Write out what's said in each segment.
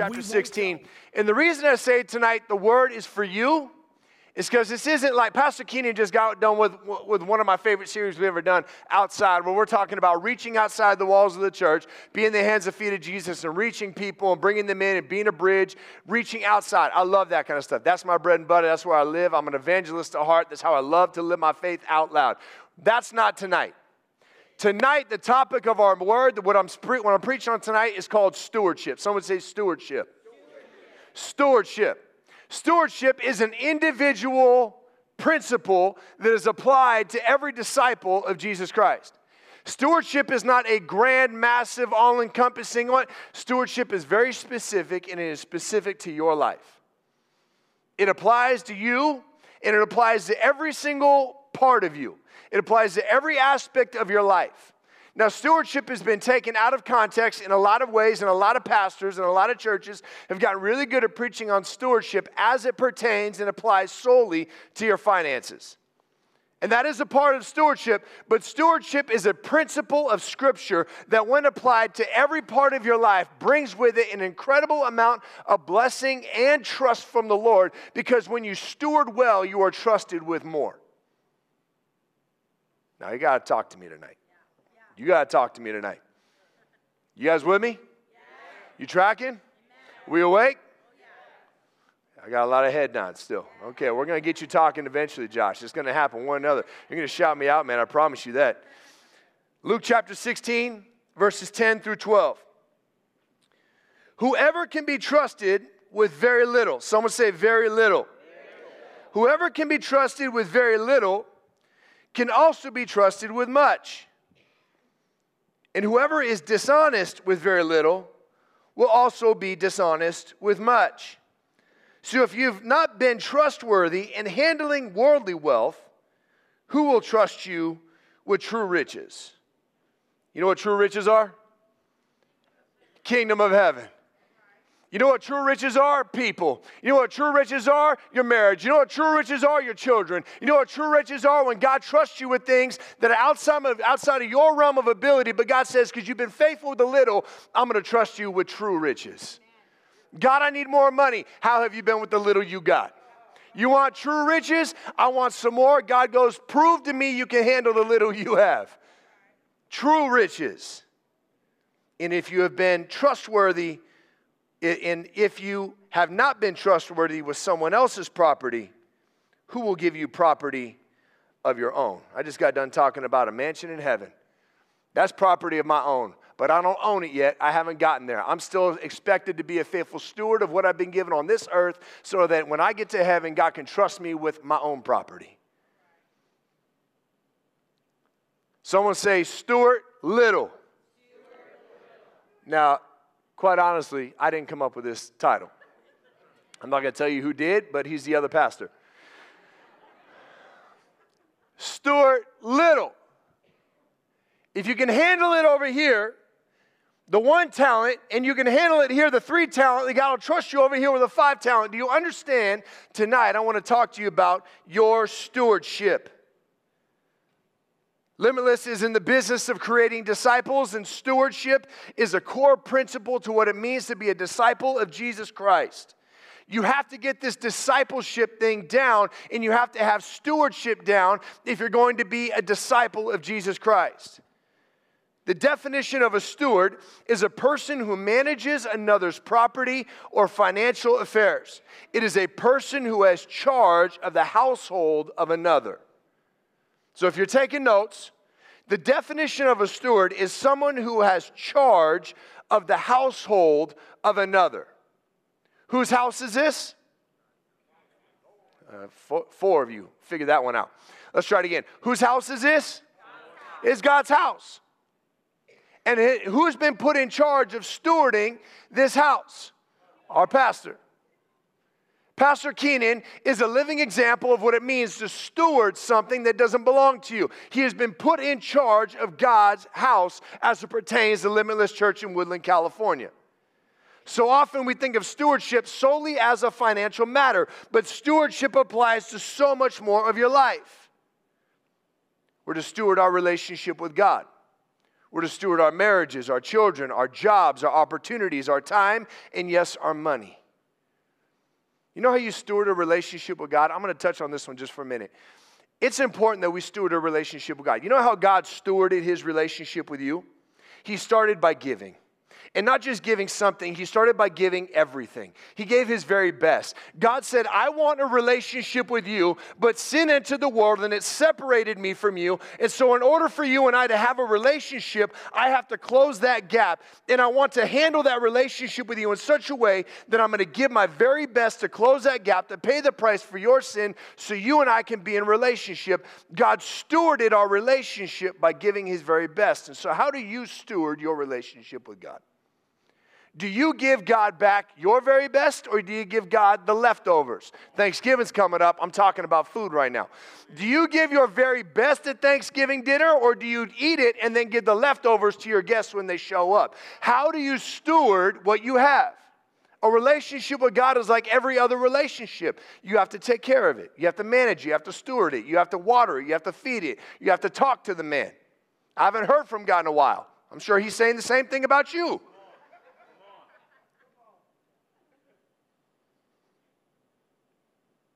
chapter 16. And the reason I say tonight the word is for you is because this isn't like Pastor Keenan just got done with, with one of my favorite series we've ever done outside, where we're talking about reaching outside the walls of the church, being the hands and feet of Jesus, and reaching people and bringing them in and being a bridge, reaching outside. I love that kind of stuff. That's my bread and butter. That's where I live. I'm an evangelist at heart. That's how I love to live my faith out loud. That's not tonight. Tonight, the topic of our word, what I'm, what I'm preaching on tonight, is called stewardship. Someone say stewardship. Stewardship. Stewardship is an individual principle that is applied to every disciple of Jesus Christ. Stewardship is not a grand, massive, all encompassing one. Stewardship is very specific and it is specific to your life. It applies to you and it applies to every single part of you. It applies to every aspect of your life. Now, stewardship has been taken out of context in a lot of ways, and a lot of pastors and a lot of churches have gotten really good at preaching on stewardship as it pertains and applies solely to your finances. And that is a part of stewardship, but stewardship is a principle of Scripture that, when applied to every part of your life, brings with it an incredible amount of blessing and trust from the Lord because when you steward well, you are trusted with more. Now, you got to talk to me tonight. You got to talk to me tonight. You guys with me? You tracking? We awake? I got a lot of head nods still. Okay, we're going to get you talking eventually, Josh. It's going to happen one another. You're going to shout me out, man. I promise you that. Luke chapter 16, verses 10 through 12. Whoever can be trusted with very little, someone say very little. Whoever can be trusted with very little can also be trusted with much. And whoever is dishonest with very little will also be dishonest with much. So if you've not been trustworthy in handling worldly wealth, who will trust you with true riches? You know what true riches are? Kingdom of heaven. You know what true riches are? People. You know what true riches are? Your marriage. You know what true riches are? Your children. You know what true riches are? When God trusts you with things that are outside of, outside of your realm of ability, but God says, because you've been faithful with the little, I'm going to trust you with true riches. God, I need more money. How have you been with the little you got? You want true riches? I want some more. God goes, prove to me you can handle the little you have. True riches. And if you have been trustworthy, and if you have not been trustworthy with someone else's property, who will give you property of your own? I just got done talking about a mansion in heaven. That's property of my own, but I don't own it yet. I haven't gotten there. I'm still expected to be a faithful steward of what I've been given on this earth so that when I get to heaven, God can trust me with my own property. Someone say, Stewart Little. Now, Quite honestly, I didn't come up with this title. I'm not going to tell you who did, but he's the other pastor. Stuart Little. If you can handle it over here, the one talent, and you can handle it here, the three talent, God will trust you over here with a five talent. Do you understand? Tonight, I want to talk to you about your stewardship. Limitless is in the business of creating disciples, and stewardship is a core principle to what it means to be a disciple of Jesus Christ. You have to get this discipleship thing down, and you have to have stewardship down if you're going to be a disciple of Jesus Christ. The definition of a steward is a person who manages another's property or financial affairs. It is a person who has charge of the household of another. So if you're taking notes, the definition of a steward is someone who has charge of the household of another. Whose house is this? Uh, four, four, of you figure that one out. Let's try it again. Whose house is this? God's It's God's house. And who's been put in charge of stewarding this house? Our pastor. Pastor Keenan is a living example of what it means to steward something that doesn't belong to you. He has been put in charge of God's house as it pertains to Limitless Church in Woodland, California. So often we think of stewardship solely as a financial matter, but stewardship applies to so much more of your life. We're to steward our relationship with God. We're to steward our marriages, our children, our jobs, our opportunities, our time, and yes, our money. You know how you steward a relationship with God? I'm going to touch on this one just for a minute. It's important that we steward a relationship with God. You know how God stewarded his relationship with you? He started by giving. And not just giving something, he started by giving everything. He gave his very best. God said, I want a relationship with you, but sin entered the world and it separated me from you. And so, in order for you and I to have a relationship, I have to close that gap. And I want to handle that relationship with you in such a way that I'm going to give my very best to close that gap, to pay the price for your sin, so you and I can be in relationship. God stewarded our relationship by giving his very best. And so, how do you steward your relationship with God? Do you give God back your very best or do you give God the leftovers? Thanksgiving's coming up. I'm talking about food right now. Do you give your very best at Thanksgiving dinner or do you eat it and then give the leftovers to your guests when they show up? How do you steward what you have? A relationship with God is like every other relationship. You have to take care of it. You have to manage it. You have to steward it. You have to water it. You have to feed it. You have to talk to the man. I haven't heard from God in a while. I'm sure he's saying the same thing about you.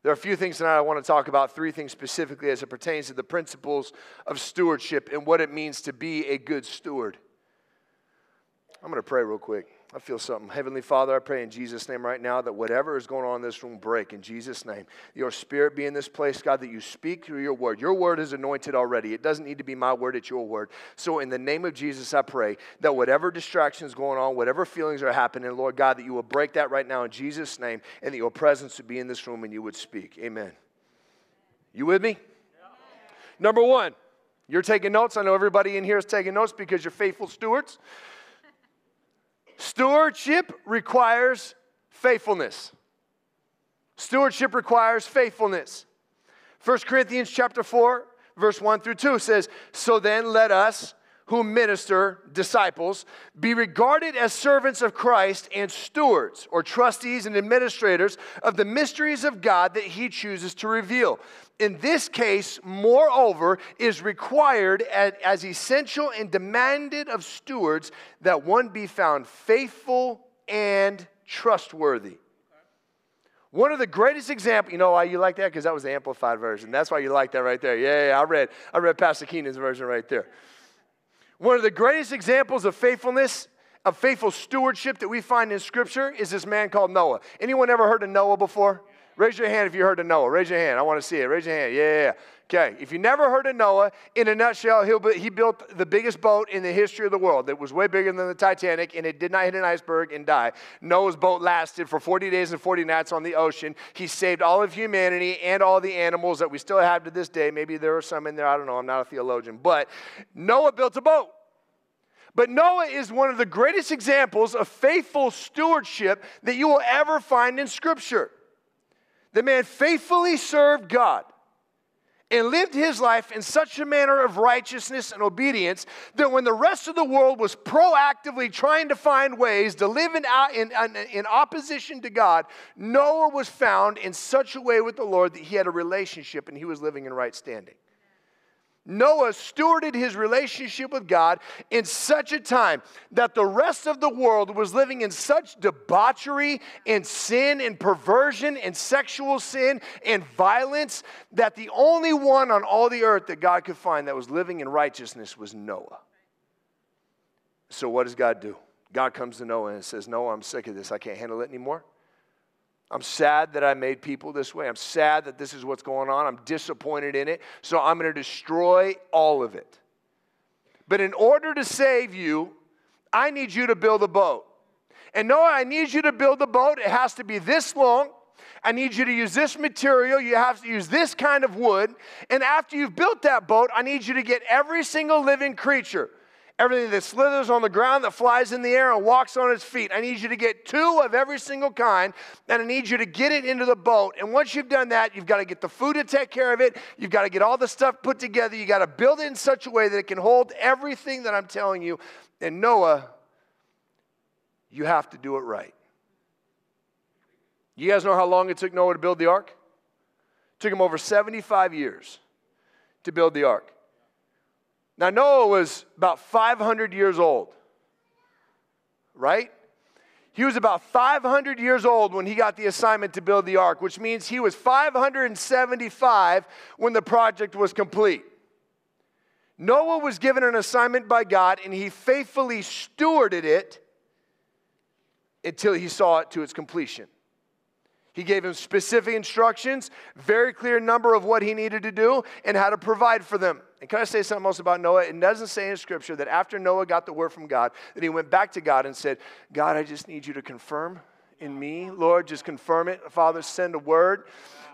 There are a few things tonight I want to talk about, three things specifically as it pertains to the principles of stewardship and what it means to be a good steward. I'm going to pray real quick. I feel something. Heavenly Father, I pray in Jesus' name right now that whatever is going on in this room break in Jesus' name. Your spirit be in this place, God, that you speak through your word. Your word is anointed already. It doesn't need to be my word, it's your word. So in the name of Jesus, I pray that whatever distractions going on, whatever feelings are happening, Lord God, that you will break that right now in Jesus' name and that your presence would be in this room and you would speak. Amen. You with me? Number one, you're taking notes. I know everybody in here is taking notes because you're faithful stewards. Stewardship requires faithfulness. Stewardship requires faithfulness. 1 Corinthians chapter 4, verse 1 through 2 says, So then let us who minister, disciples, be regarded as servants of Christ and stewards or trustees and administrators of the mysteries of God that he chooses to reveal. In this case, moreover, is required as, essential and demanded of stewards that one be found faithful and trustworthy. One of the greatest examples, you know why you like that? Because that was the amplified version. That's why you like that right there. Yeah, yeah, I read, I read Pastor Keenan's version right there. One of the greatest examples of faithfulness, of faithful stewardship that we find in Scripture is this man called Noah. Anyone ever heard of Noah before? Raise your hand if you heard of Noah. Raise your hand. I want to see it. Raise your hand. Yeah. Okay. If you never heard of Noah, in a nutshell, he built the biggest boat in the history of the world. That was way bigger than the Titanic, and it did not hit an iceberg and die. Noah's boat lasted for 40 days and 40 nights on the ocean. He saved all of humanity and all the animals that we still have to this day. Maybe there are some in there. I don't know. I'm not a theologian. But Noah built a boat. But Noah is one of the greatest examples of faithful stewardship that you will ever find in Scripture. The man faithfully served God and lived his life in such a manner of righteousness and obedience that when the rest of the world was proactively trying to find ways to live in, in, in, opposition to God, Noah was found in such a way with the Lord that he had a relationship and he was living in right standing. Noah stewarded his relationship with God in such a time that the rest of the world was living in such debauchery and sin and perversion and sexual sin and violence that the only one on all the earth that God could find that was living in righteousness was Noah. So, what does God do? God comes to Noah and says, Noah, I'm sick of this. I can't handle it anymore. I'm sad that I made people this way. I'm sad that this is what's going on. I'm disappointed in it. So I'm going to destroy all of it. But in order to save you, I need you to build a boat. And Noah, I need you to build a boat. It has to be this long. I need you to use this material. You have to use this kind of wood. And after you've built that boat, I need you to get every single living creature everything that slithers on the ground, that flies in the air, and walks on its feet. I need you to get two of every single kind, and I need you to get it into the boat. And once you've done that, you've got to get the food to take care of it. You've got to get all the stuff put together. You've got to build it in such a way that it can hold everything that I'm telling you. And Noah, you have to do it right. You guys know how long it took Noah to build the ark? It took him over 75 years to build the ark. Now, Noah was about 500 years old, right? He was about 500 years old when he got the assignment to build the ark, which means he was 575 when the project was complete. Noah was given an assignment by God and he faithfully stewarded it until he saw it to its completion. He gave him specific instructions, very clear number of what he needed to do, and how to provide for them. And can I say something else about Noah? It doesn't say in Scripture that after Noah got the word from God, that he went back to God and said, God, I just need you to confirm in me. Lord, just confirm it. Father, send a word.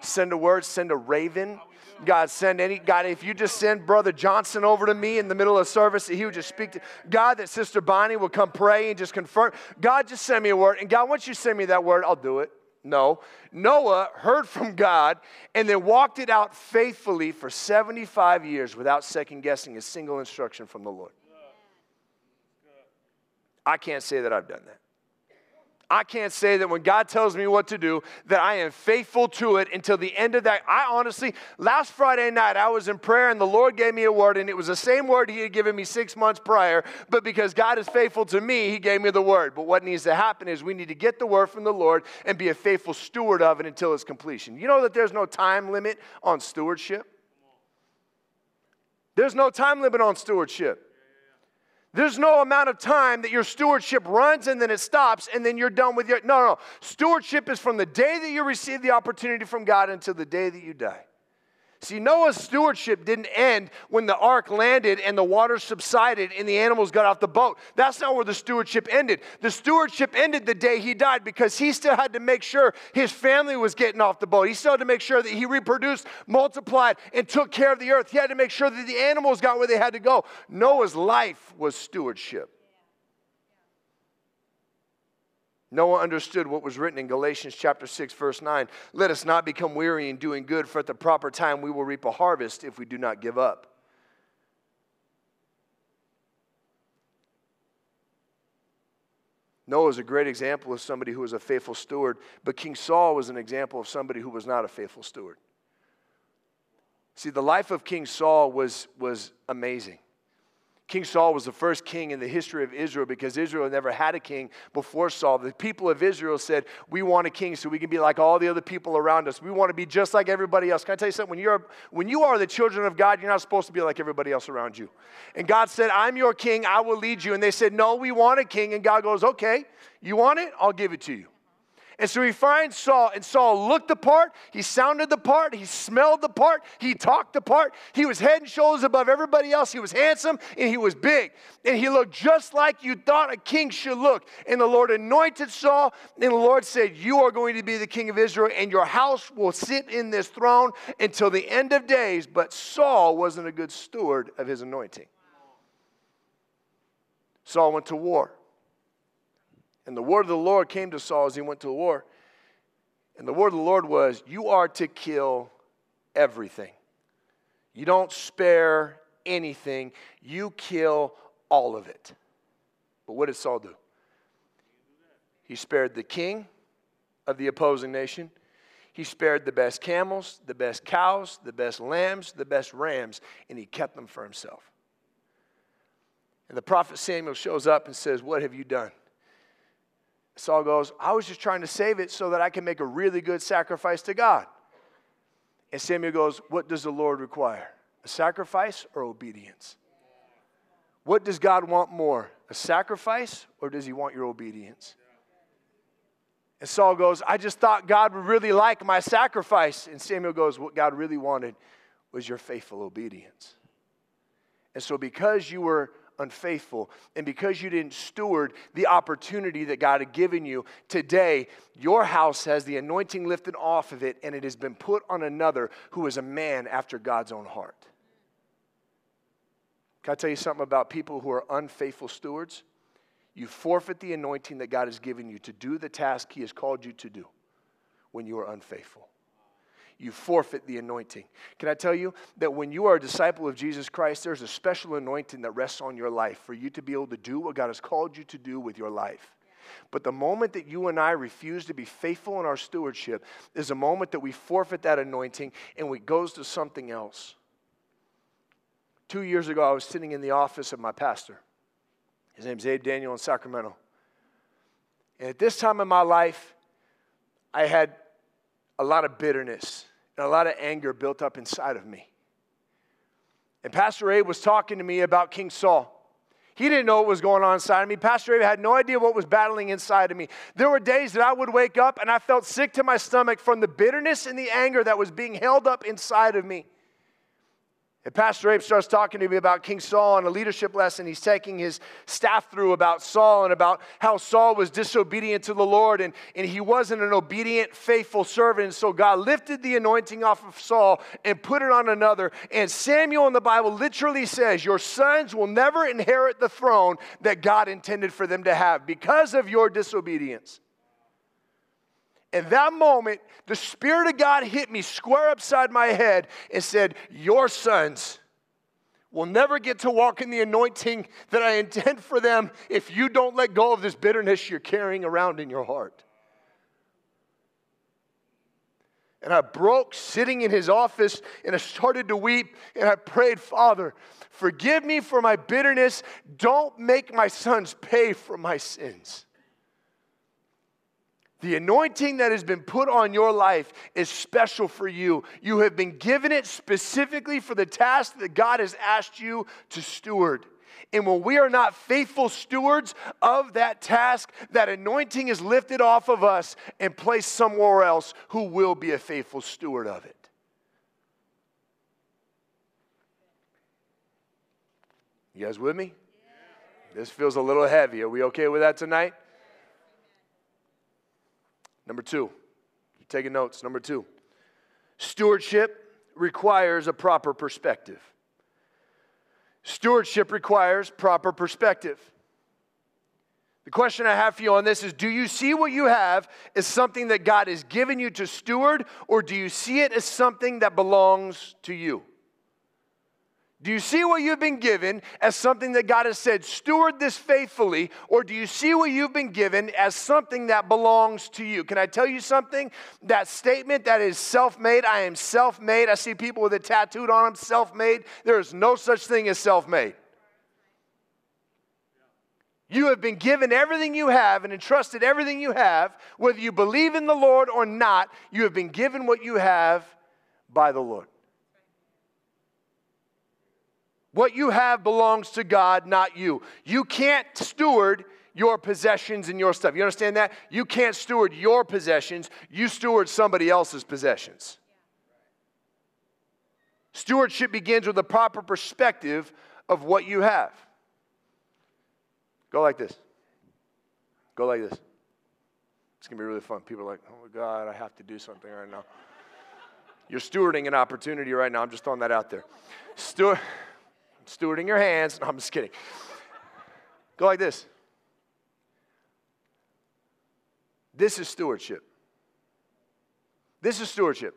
Send a word. Send a raven. God, send any, God, if you just send Brother Johnson over to me in the middle of service, he would just speak to God, that Sister Bonnie will come pray and just confirm. God, just send me a word. And God, once you send me that word, I'll do it. No. Noah heard from God and then walked it out faithfully for 75 years without second guessing a single instruction from the Lord. I can't say that I've done that. I can't say that when God tells me what to do, that I am faithful to it until the end of that. I honestly, last Friday night, I was in prayer and the Lord gave me a word, and it was the same word He had given me six months prior. But because God is faithful to me, He gave me the word. But what needs to happen is we need to get the word from the Lord and be a faithful steward of it until its completion. You know that there's no time limit on stewardship? There's no time limit on stewardship. There's no amount of time that your stewardship runs and then it stops and then you're done with your. No, no. Stewardship is from the day that you receive the opportunity from God until the day that you die. See, Noah's stewardship didn't end when the ark landed and the water subsided and the animals got off the boat. That's not where the stewardship ended. The stewardship ended the day he died because he still had to make sure his family was getting off the boat. He still had to make sure that he reproduced, multiplied, and took care of the earth. He had to make sure that the animals got where they had to go. Noah's life was stewardship. Noah understood what was written in Galatians chapter 6 verse 9. Let us not become weary in doing good for at the proper time we will reap a harvest if we do not give up. Noah is a great example of somebody who was a faithful steward, but King Saul was an example of somebody who was not a faithful steward. See, the life of King Saul was, was amazing. King Saul was the first king in the history of Israel because Israel never had a king before Saul. The people of Israel said, We want a king so we can be like all the other people around us. We want to be just like everybody else. Can I tell you something? When, you're, when you are the children of God, you're not supposed to be like everybody else around you. And God said, I'm your king, I will lead you. And they said, No, we want a king. And God goes, Okay, you want it? I'll give it to you. And so he finds Saul, and Saul looked the part, he sounded the part, he smelled the part, he talked the part. He was head and shoulders above everybody else. He was handsome and he was big. And he looked just like you thought a king should look. And the Lord anointed Saul, and the Lord said, You are going to be the king of Israel, and your house will sit in this throne until the end of days. But Saul wasn't a good steward of his anointing. Saul went to war. And the word of the Lord came to Saul as he went to the war. And the word of the Lord was, You are to kill everything. You don't spare anything, you kill all of it. But what did Saul do? He spared the king of the opposing nation. He spared the best camels, the best cows, the best lambs, the best rams, and he kept them for himself. And the prophet Samuel shows up and says, What have you done? Saul goes, I was just trying to save it so that I can make a really good sacrifice to God. And Samuel goes, What does the Lord require? A sacrifice or obedience? What does God want more? A sacrifice or does he want your obedience? And Saul goes, I just thought God would really like my sacrifice. And Samuel goes, What God really wanted was your faithful obedience. And so, because you were unfaithful. And because you didn't steward the opportunity that God had given you, today your house has the anointing lifted off of it and it has been put on another who is a man after God's own heart. Can I tell you something about people who are unfaithful stewards? You forfeit the anointing that God has given you to do the task He has called you to do when you are unfaithful you forfeit the anointing. Can I tell you that when you are a disciple of Jesus Christ, there's a special anointing that rests on your life for you to be able to do what God has called you to do with your life. But the moment that you and I refuse to be faithful in our stewardship is a moment that we forfeit that anointing and it goes to something else. Two years ago, I was sitting in the office of my pastor. His name's Abe Daniel in Sacramento. And at this time in my life, I had a lot of bitterness and a lot of anger built up inside of me. And Pastor Abe was talking to me about King Saul. He didn't know what was going on inside of me. Pastor Abe had no idea what was battling inside of me. There were days that I would wake up and I felt sick to my stomach from the bitterness and the anger that was being held up inside of me. And Pastor Abe starts talking to me about King Saul and a leadership lesson he's taking his staff through about Saul and about how Saul was disobedient to the Lord and, and he wasn't an obedient, faithful servant. And so God lifted the anointing off of Saul and put it on another. And Samuel in the Bible literally says, Your sons will never inherit the throne that God intended for them to have because of your disobedience. In that moment, the Spirit of God hit me square upside my head and said, Your sons will never get to walk in the anointing that I intend for them if you don't let go of this bitterness you're carrying around in your heart. And I broke sitting in his office and I started to weep and I prayed, Father, forgive me for my bitterness. Don't make my sons pay for my sins. The anointing that has been put on your life is special for you. You have been given it specifically for the task that God has asked you to steward. And when we are not faithful stewards of that task, that anointing is lifted off of us and placed somewhere else who will be a faithful steward of it. You guys with me? This feels a little heavy. Are we okay with that tonight? Number two, taking notes. Number two, stewardship requires a proper perspective. Stewardship requires proper perspective. The question I have for you on this is Do you see what you have as something that God has given you to steward, or do you see it as something that belongs to you? Do you see what you've been given as something that God has said, steward this faithfully, or do you see what you've been given as something that belongs to you? Can I tell you something? That statement that is self made, I am self made. I see people with it tattooed on them, self made. There is no such thing as self made. You have been given everything you have and entrusted everything you have, whether you believe in the Lord or not, you have been given what you have by the Lord. What you have belongs to God, not you. You can't steward your possessions and your stuff. You understand that? You can't steward your possessions, you steward somebody else's possessions. Stewardship begins with a proper perspective of what you have. Go like this. Go like this. It's going to be really fun. People are like, oh my God, I have to do something right now. You're stewarding an opportunity right now. I'm just throwing that out there. Steward stewarding your hands. No, I'm just kidding. Go like this. This is stewardship. This is stewardship.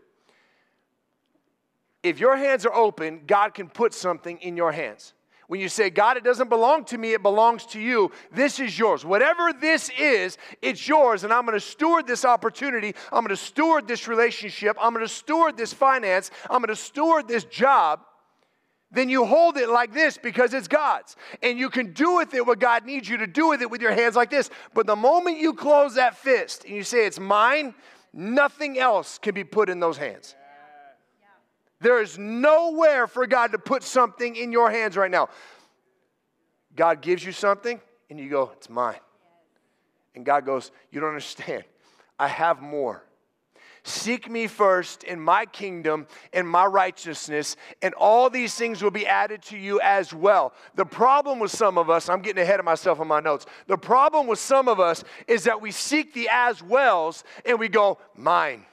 If your hands are open, God can put something in your hands. When you say, God, it doesn't belong to me, it belongs to you, this is yours. Whatever this is, it's yours, and I'm gonna steward this opportunity. I'm gonna steward this relationship. I'm gonna steward this finance. I'm gonna steward this job then you hold it like this because it's God's. And you can do with it what God needs you to do with it with your hands like this. But the moment you close that fist and you say, It's mine, nothing else can be put in those hands. There is nowhere for God to put something in your hands right now. God gives you something and you go, It's mine. And God goes, You don't understand. I have more. Seek me first in my kingdom and my righteousness, and all these things will be added to you as well. The problem with some of us, I'm getting ahead of myself on my notes. The problem with some of us is that we seek the as wells and we go, mine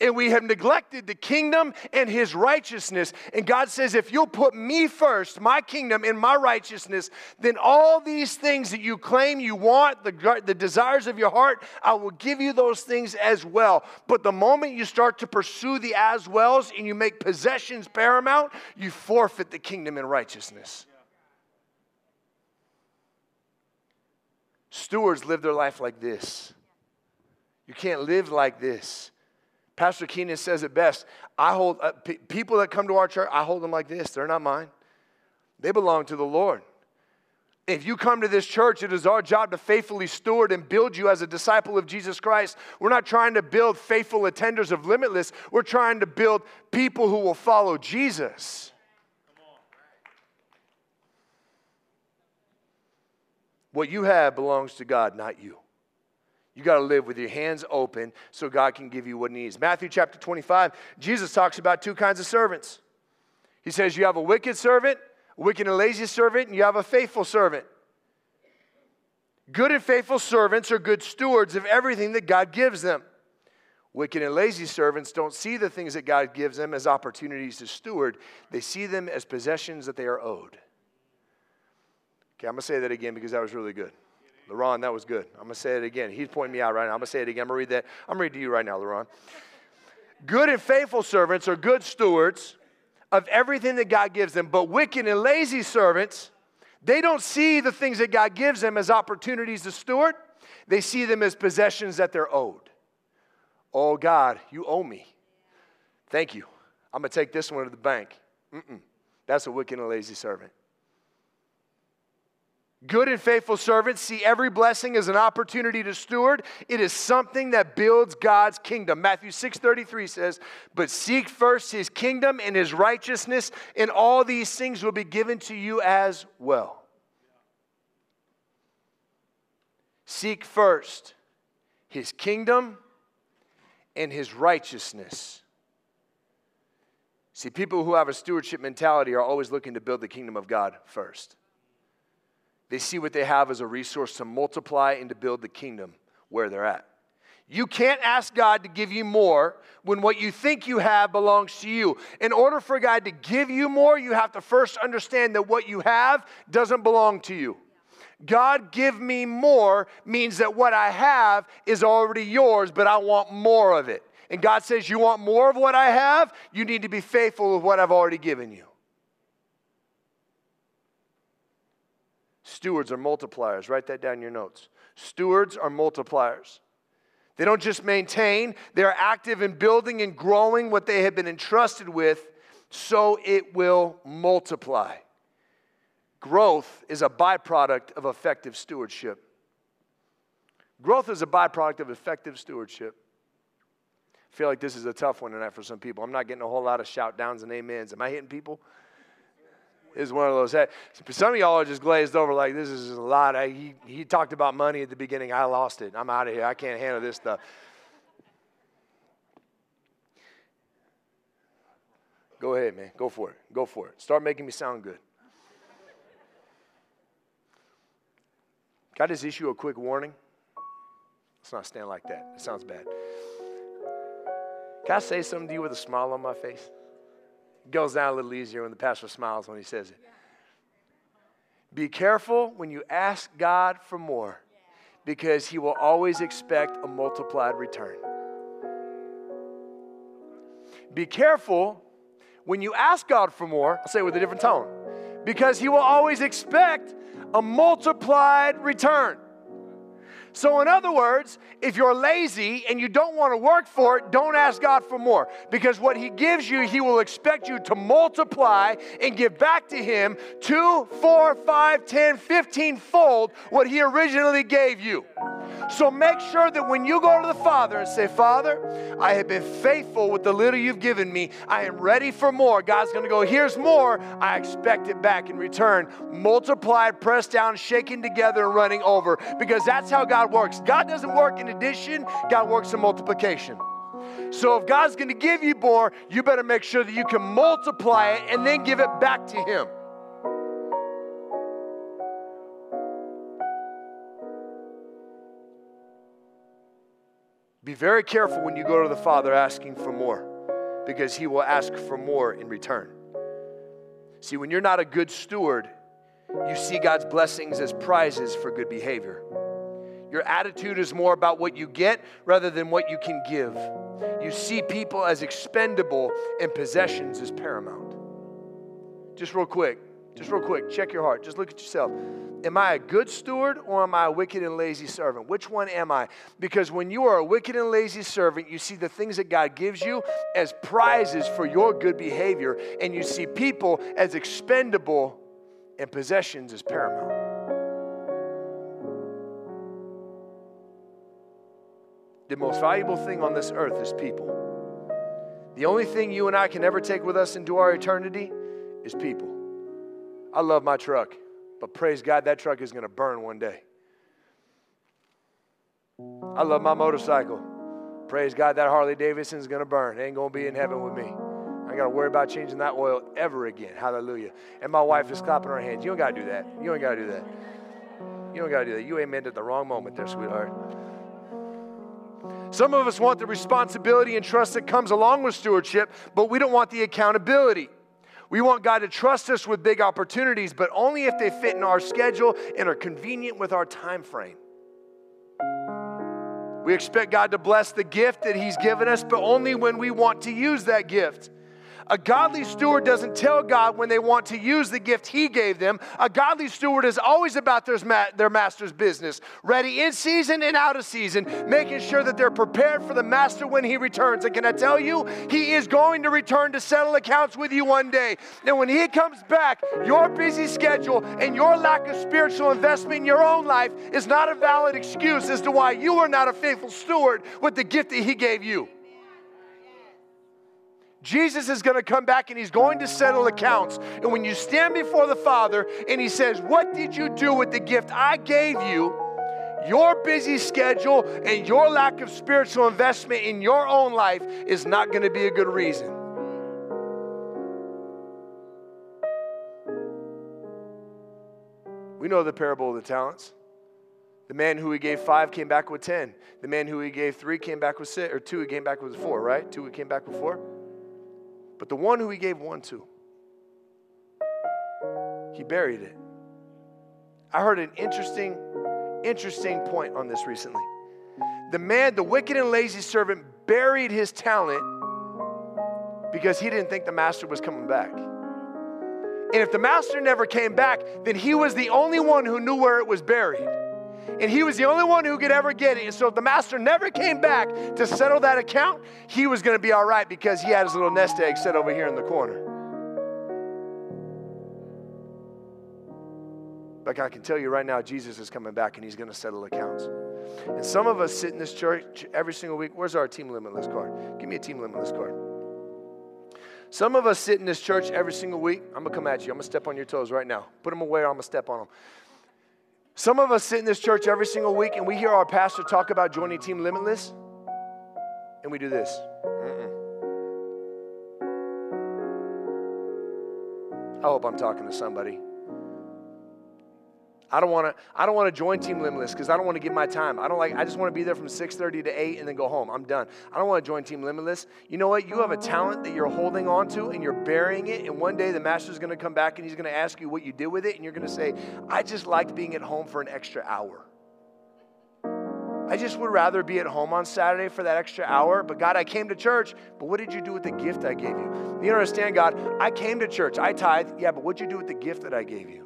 and we have neglected the kingdom and his righteousness. And God says, if you'll put me first, my kingdom and my righteousness, then all these things that you claim you want, the, the desires of your heart, I will give you those things as well. But the moment you start to pursue the as wells and you make possessions paramount, you forfeit the kingdom and righteousness. Stewards live their life like this. You can't live like this Pastor Keenan says it best. I hold uh, p- people that come to our church, I hold them like this. They're not mine. They belong to the Lord. If you come to this church, it is our job to faithfully steward and build you as a disciple of Jesus Christ. We're not trying to build faithful attenders of Limitless. We're trying to build people who will follow Jesus. What you have belongs to God, not you. You got to live with your hands open so God can give you what he needs. Matthew chapter 25, Jesus talks about two kinds of servants. He says, You have a wicked servant wicked and lazy servant, and you have a faithful servant. Good and faithful servants are good stewards of everything that God gives them. Wicked and lazy servants don't see the things that God gives them as opportunities to steward, they see them as possessions that they are owed. Okay, I'm gonna say that again because that was really good. LaRon, that was good. I'm gonna say it again. He's pointing me out right now. I'm gonna say it again. I'm gonna read that. I'm gonna read to you right now, LaRon. Good and faithful servants are good stewards of everything that God gives them. But wicked and lazy servants, they don't see the things that God gives them as opportunities to steward, they see them as possessions that they're owed. Oh, God, you owe me. Thank you. I'm going to take this one to the bank. Mm-mm. That's a wicked and lazy servant. Good and faithful servants see every blessing as an opportunity to steward. It is something that builds God's kingdom. Matthew 6:33 says, "But seek first his kingdom and his righteousness, and all these things will be given to you as well." Seek first his kingdom and his righteousness. See, people who have a stewardship mentality are always looking to build the kingdom of God first. They see what they have as a resource to multiply and to build the kingdom where they're at. You can't ask God to give you more when what you think you have belongs to you. In order for God to give you more, you have to first understand that what you have doesn't belong to you. God, give me more means that what I have is already yours, but I want more of it. And God says, You want more of what I have? You need to be faithful with what I've already given you. Stewards are multipliers. Write that down in your notes. Stewards are multipliers. They don't just maintain, they're active in building and growing what they have been entrusted with so it will multiply. Growth is a byproduct of effective stewardship. Growth is a byproduct of effective stewardship. I feel like this is a tough one tonight for some people. I'm not getting a whole lot of shout downs and amens. Am I hitting people? Is one of those. Some of y'all are just glazed over like this is a lot. I, he, he talked about money at the beginning. I lost it. I'm out of here. I can't handle this stuff. Go ahead, man. Go for it. Go for it. Start making me sound good. Can I just issue a quick warning? Let's not stand like that. It sounds bad. Can I say something to you with a smile on my face? Goes down a little easier when the pastor smiles when he says it. Be careful when you ask God for more because he will always expect a multiplied return. Be careful when you ask God for more, I'll say it with a different tone, because he will always expect a multiplied return. So, in other words, if you're lazy and you don't want to work for it, don't ask God for more. Because what He gives you, He will expect you to multiply and give back to Him two, four, five, ten, fifteen fold what He originally gave you. So make sure that when you go to the Father and say, Father, I have been faithful with the little you've given me. I am ready for more. God's going to go, here's more. I expect it back in return. Multiplied, pressed down, shaken together, and running over. Because that's how God works. God doesn't work in addition, God works in multiplication. So if God's going to give you more, you better make sure that you can multiply it and then give it back to Him. Be very careful when you go to the Father asking for more because He will ask for more in return. See, when you're not a good steward, you see God's blessings as prizes for good behavior. Your attitude is more about what you get rather than what you can give. You see people as expendable and possessions as paramount. Just real quick, Just real quick, check your heart. Just look at yourself. Am I a good steward or am I a wicked and lazy servant? Which one am I? Because when you are a wicked and lazy servant, you see the things that God gives you as prizes for your good behavior, and you see people as expendable and possessions as paramount. The most valuable thing on this earth is people. The only thing you and I can ever take with us into our eternity is people. I love my truck, but praise God, that truck is going to burn one day. I love my motorcycle. Praise God, that Harley Davidson is going to burn. It ain't going to be in heaven with me. I got to worry about changing that oil ever again. Hallelujah. And my wife is clapping her hands. You don't got to do that. You don't got to do that. You don't got to do that. You amen at the wrong moment there, sweetheart. Some of us want the responsibility and trust that comes along with stewardship, but we don't want the accountability. We want God to trust us with big opportunities, but only if they fit in our schedule and are convenient with our time frame. We expect God to bless the gift that He's given us, but only when we want to use that gift. A godly steward doesn't tell God when they want to use the gift He gave them. A godly steward is always about their, their master's business, ready in season and out of season, making sure that they're prepared for the master when He returns. And can I tell you, He is going to return to settle accounts with you one day. And when He comes back, your busy schedule and your lack of spiritual investment in your own life is not a valid excuse as to why you are not a faithful steward with the gift that He gave you. Jesus is going to come back and he's going to settle accounts. And when you stand before the Father and he says, What did you do with the gift I gave you? Your busy schedule and your lack of spiritual investment in your own life is not going to be a good reason. We know the parable of the talents. The man who he gave five came back with ten. The man who he gave three came back with six, or two, he came back with four, right? Two, he came back with four. But the one who he gave one to, he buried it. I heard an interesting, interesting point on this recently. The man, the wicked and lazy servant, buried his talent because he didn't think the master was coming back. And if the master never came back, then he was the only one who knew where it was buried and he was the only one who could ever get it. And so if the master never came back to settle that account, he was going to be all right because he had his little nest egg set over here in the corner. But I can tell you right now, Jesus is coming back and he's going to settle accounts. And some of us sit in this church every single week. Where's our team limitless card? Give me a team limitless card. Some of us sit in this church every single week. I'm going to come at you. I'm going to step on your toes right now. Put them away or I'm going to step on them. Some of us sit in this church every single week and we hear our pastor talk about joining Team Limitless, and we do this. Mm-mm. I hope I'm talking to somebody. I don't want to. I don't want to join Team Limitless because I don't want to give my time. I don't like. I just want to be there from 6:30 to 8 and then go home. I'm done. I don't want to join Team Limitless. You know what? You have a talent that you're holding on to and you're burying it. And one day the master's going to come back and he's going to ask you what you did with it, and you're going to say, "I just liked being at home for an extra hour." I just would rather be at home on Saturday for that extra hour. But God, I came to church, but what did you do with the gift I gave you? You understand, God? I came to church. I tithe. Yeah, but what did you do with the gift that I gave you?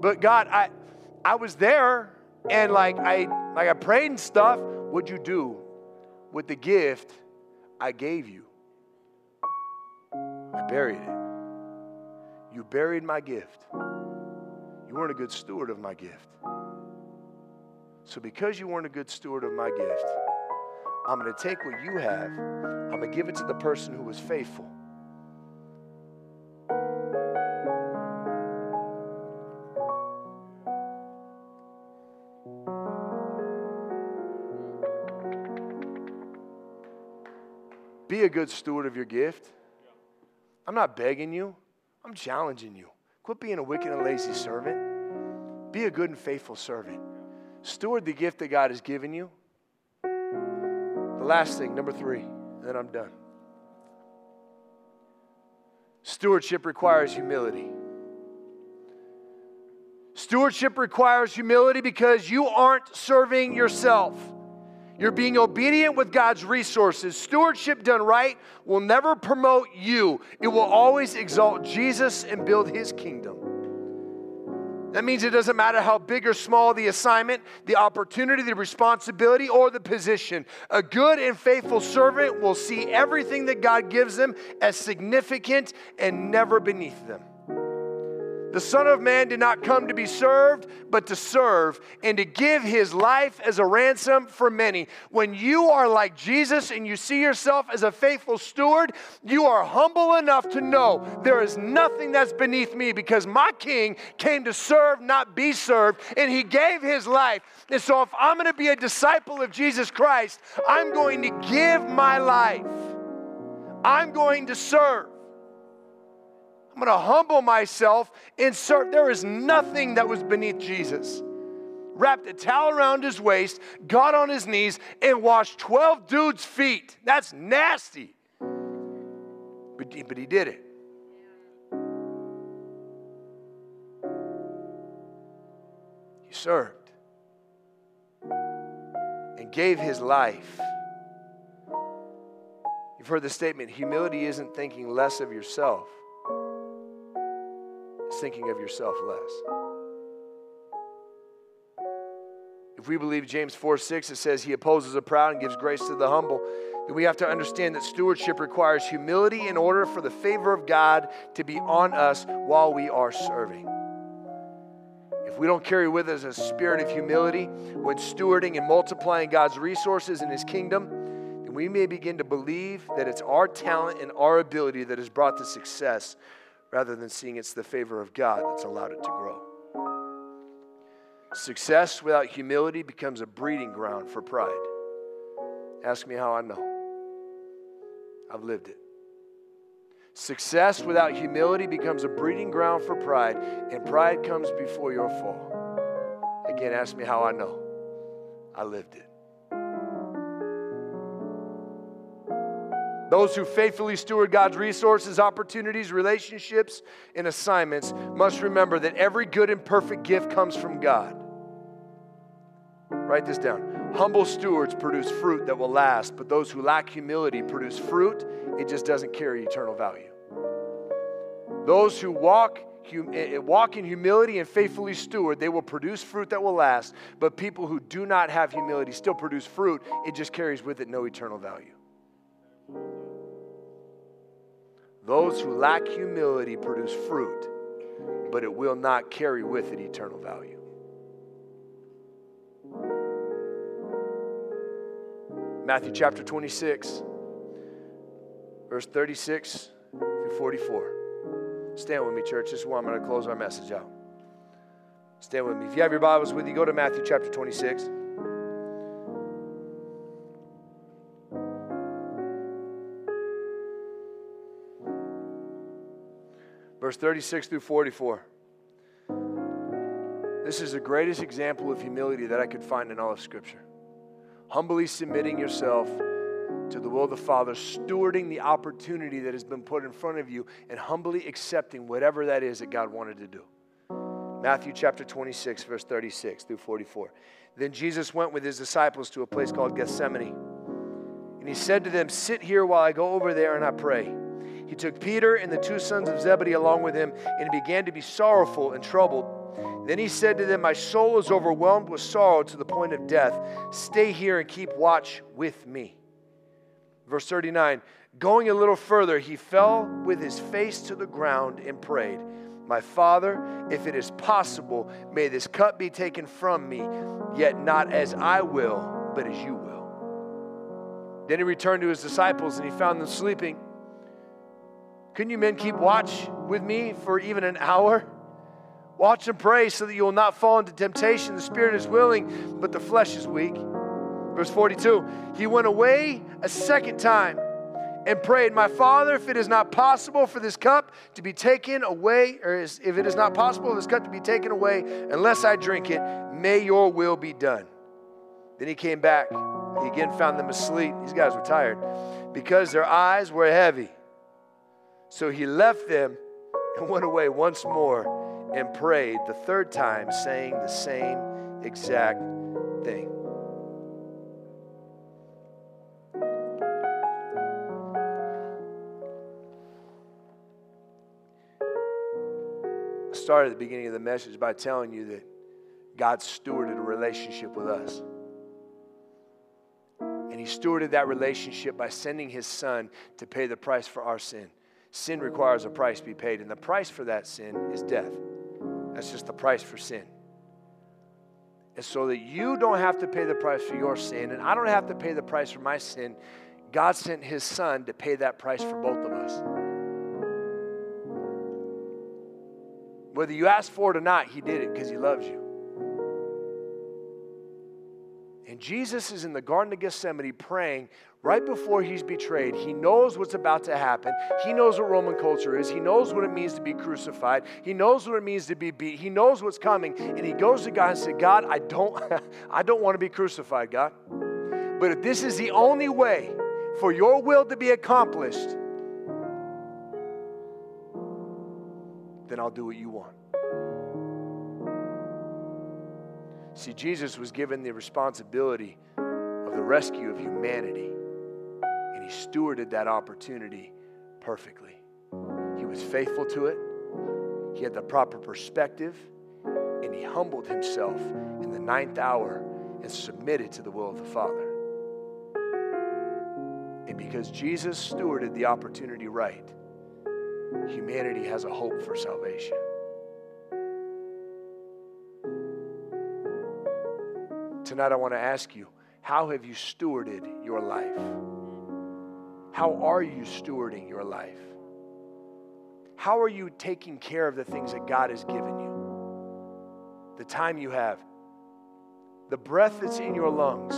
But God, I I was there and like I like I prayed and stuff. What'd you do with the gift I gave you? I buried it. You buried my gift. You weren't a good steward of my gift. So, because you weren't a good steward of my gift, I'm going to take what you have, I'm going to give it to the person who was faithful. A good steward of your gift. I'm not begging you, I'm challenging you. Quit being a wicked and lazy servant. Be a good and faithful servant. Steward the gift that God has given you. The last thing, number three, and then I'm done. Stewardship requires humility. Stewardship requires humility because you aren't serving yourself. You're being obedient with God's resources. Stewardship done right will never promote you, it will always exalt Jesus and build his kingdom. That means it doesn't matter how big or small the assignment, the opportunity, the responsibility, or the position. A good and faithful servant will see everything that God gives them as significant and never beneath them. The Son of Man did not come to be served, but to serve and to give his life as a ransom for many. When you are like Jesus and you see yourself as a faithful steward, you are humble enough to know there is nothing that's beneath me because my King came to serve, not be served, and he gave his life. And so, if I'm going to be a disciple of Jesus Christ, I'm going to give my life, I'm going to serve. I'm going to humble myself and serve. There is nothing that was beneath Jesus. Wrapped a towel around his waist, got on his knees, and washed 12 dudes' feet. That's nasty. But, but he did it. He served and gave his life. You've heard the statement humility isn't thinking less of yourself thinking of yourself less. If we believe James 4 6, it says he opposes the proud and gives grace to the humble, then we have to understand that stewardship requires humility in order for the favor of God to be on us while we are serving. If we don't carry with us a spirit of humility when stewarding and multiplying God's resources in his kingdom, then we may begin to believe that it's our talent and our ability that has brought the success rather than seeing it's the favor of God that's allowed it to grow. Success without humility becomes a breeding ground for pride. Ask me how I know. I've lived it. Success without humility becomes a breeding ground for pride, and pride comes before your fall. Again, ask me how I know. I lived it. Those who faithfully steward God's resources, opportunities, relationships, and assignments must remember that every good and perfect gift comes from God. Write this down. Humble stewards produce fruit that will last, but those who lack humility produce fruit, it just doesn't carry eternal value. Those who walk eh, eh, walk in humility and faithfully steward, they will produce fruit that will last. But people who do not have humility still produce fruit, it just carries with it no eternal value. Those who lack humility produce fruit, but it will not carry with it eternal value. Matthew chapter 26, verse 36 through 44. Stand with me, church. This is where I'm going to close our message out. Stand with me. If you have your Bibles with you, go to Matthew chapter 26. Verse 36 through 44. This is the greatest example of humility that I could find in all of Scripture. Humbly submitting yourself to the will of the Father, stewarding the opportunity that has been put in front of you, and humbly accepting whatever that is that God wanted to do. Matthew chapter 26, verse 36 through 44. Then Jesus went with his disciples to a place called Gethsemane. And he said to them, Sit here while I go over there and I pray. He took Peter and the two sons of Zebedee along with him and began to be sorrowful and troubled. Then he said to them, My soul is overwhelmed with sorrow to the point of death. Stay here and keep watch with me. Verse 39 Going a little further, he fell with his face to the ground and prayed, My Father, if it is possible, may this cup be taken from me, yet not as I will, but as you will. Then he returned to his disciples and he found them sleeping. Couldn't you men keep watch with me for even an hour? Watch and pray so that you will not fall into temptation. The spirit is willing, but the flesh is weak. Verse 42 He went away a second time and prayed, My Father, if it is not possible for this cup to be taken away, or if it is not possible for this cup to be taken away unless I drink it, may your will be done. Then he came back. He again found them asleep. These guys were tired because their eyes were heavy. So he left them and went away once more and prayed the third time, saying the same exact thing. I started at the beginning of the message by telling you that God stewarded a relationship with us. And he stewarded that relationship by sending his son to pay the price for our sin. Sin requires a price be paid, and the price for that sin is death. That's just the price for sin. And so that you don't have to pay the price for your sin, and I don't have to pay the price for my sin, God sent His Son to pay that price for both of us. Whether you ask for it or not, He did it because He loves you. And Jesus is in the Garden of Gethsemane praying right before he's betrayed. He knows what's about to happen. He knows what Roman culture is. He knows what it means to be crucified. He knows what it means to be beat. He knows what's coming. And he goes to God and says, God, I don't, I don't want to be crucified, God. But if this is the only way for your will to be accomplished, then I'll do what you want. See, Jesus was given the responsibility of the rescue of humanity, and he stewarded that opportunity perfectly. He was faithful to it, he had the proper perspective, and he humbled himself in the ninth hour and submitted to the will of the Father. And because Jesus stewarded the opportunity right, humanity has a hope for salvation. Tonight, I want to ask you how have you stewarded your life? How are you stewarding your life? How are you taking care of the things that God has given you? The time you have, the breath that's in your lungs.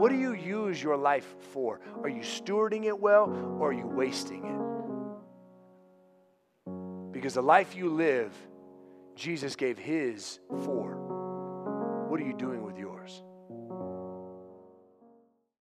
What do you use your life for? Are you stewarding it well or are you wasting it? Because the life you live, Jesus gave His for. What are you doing with yours?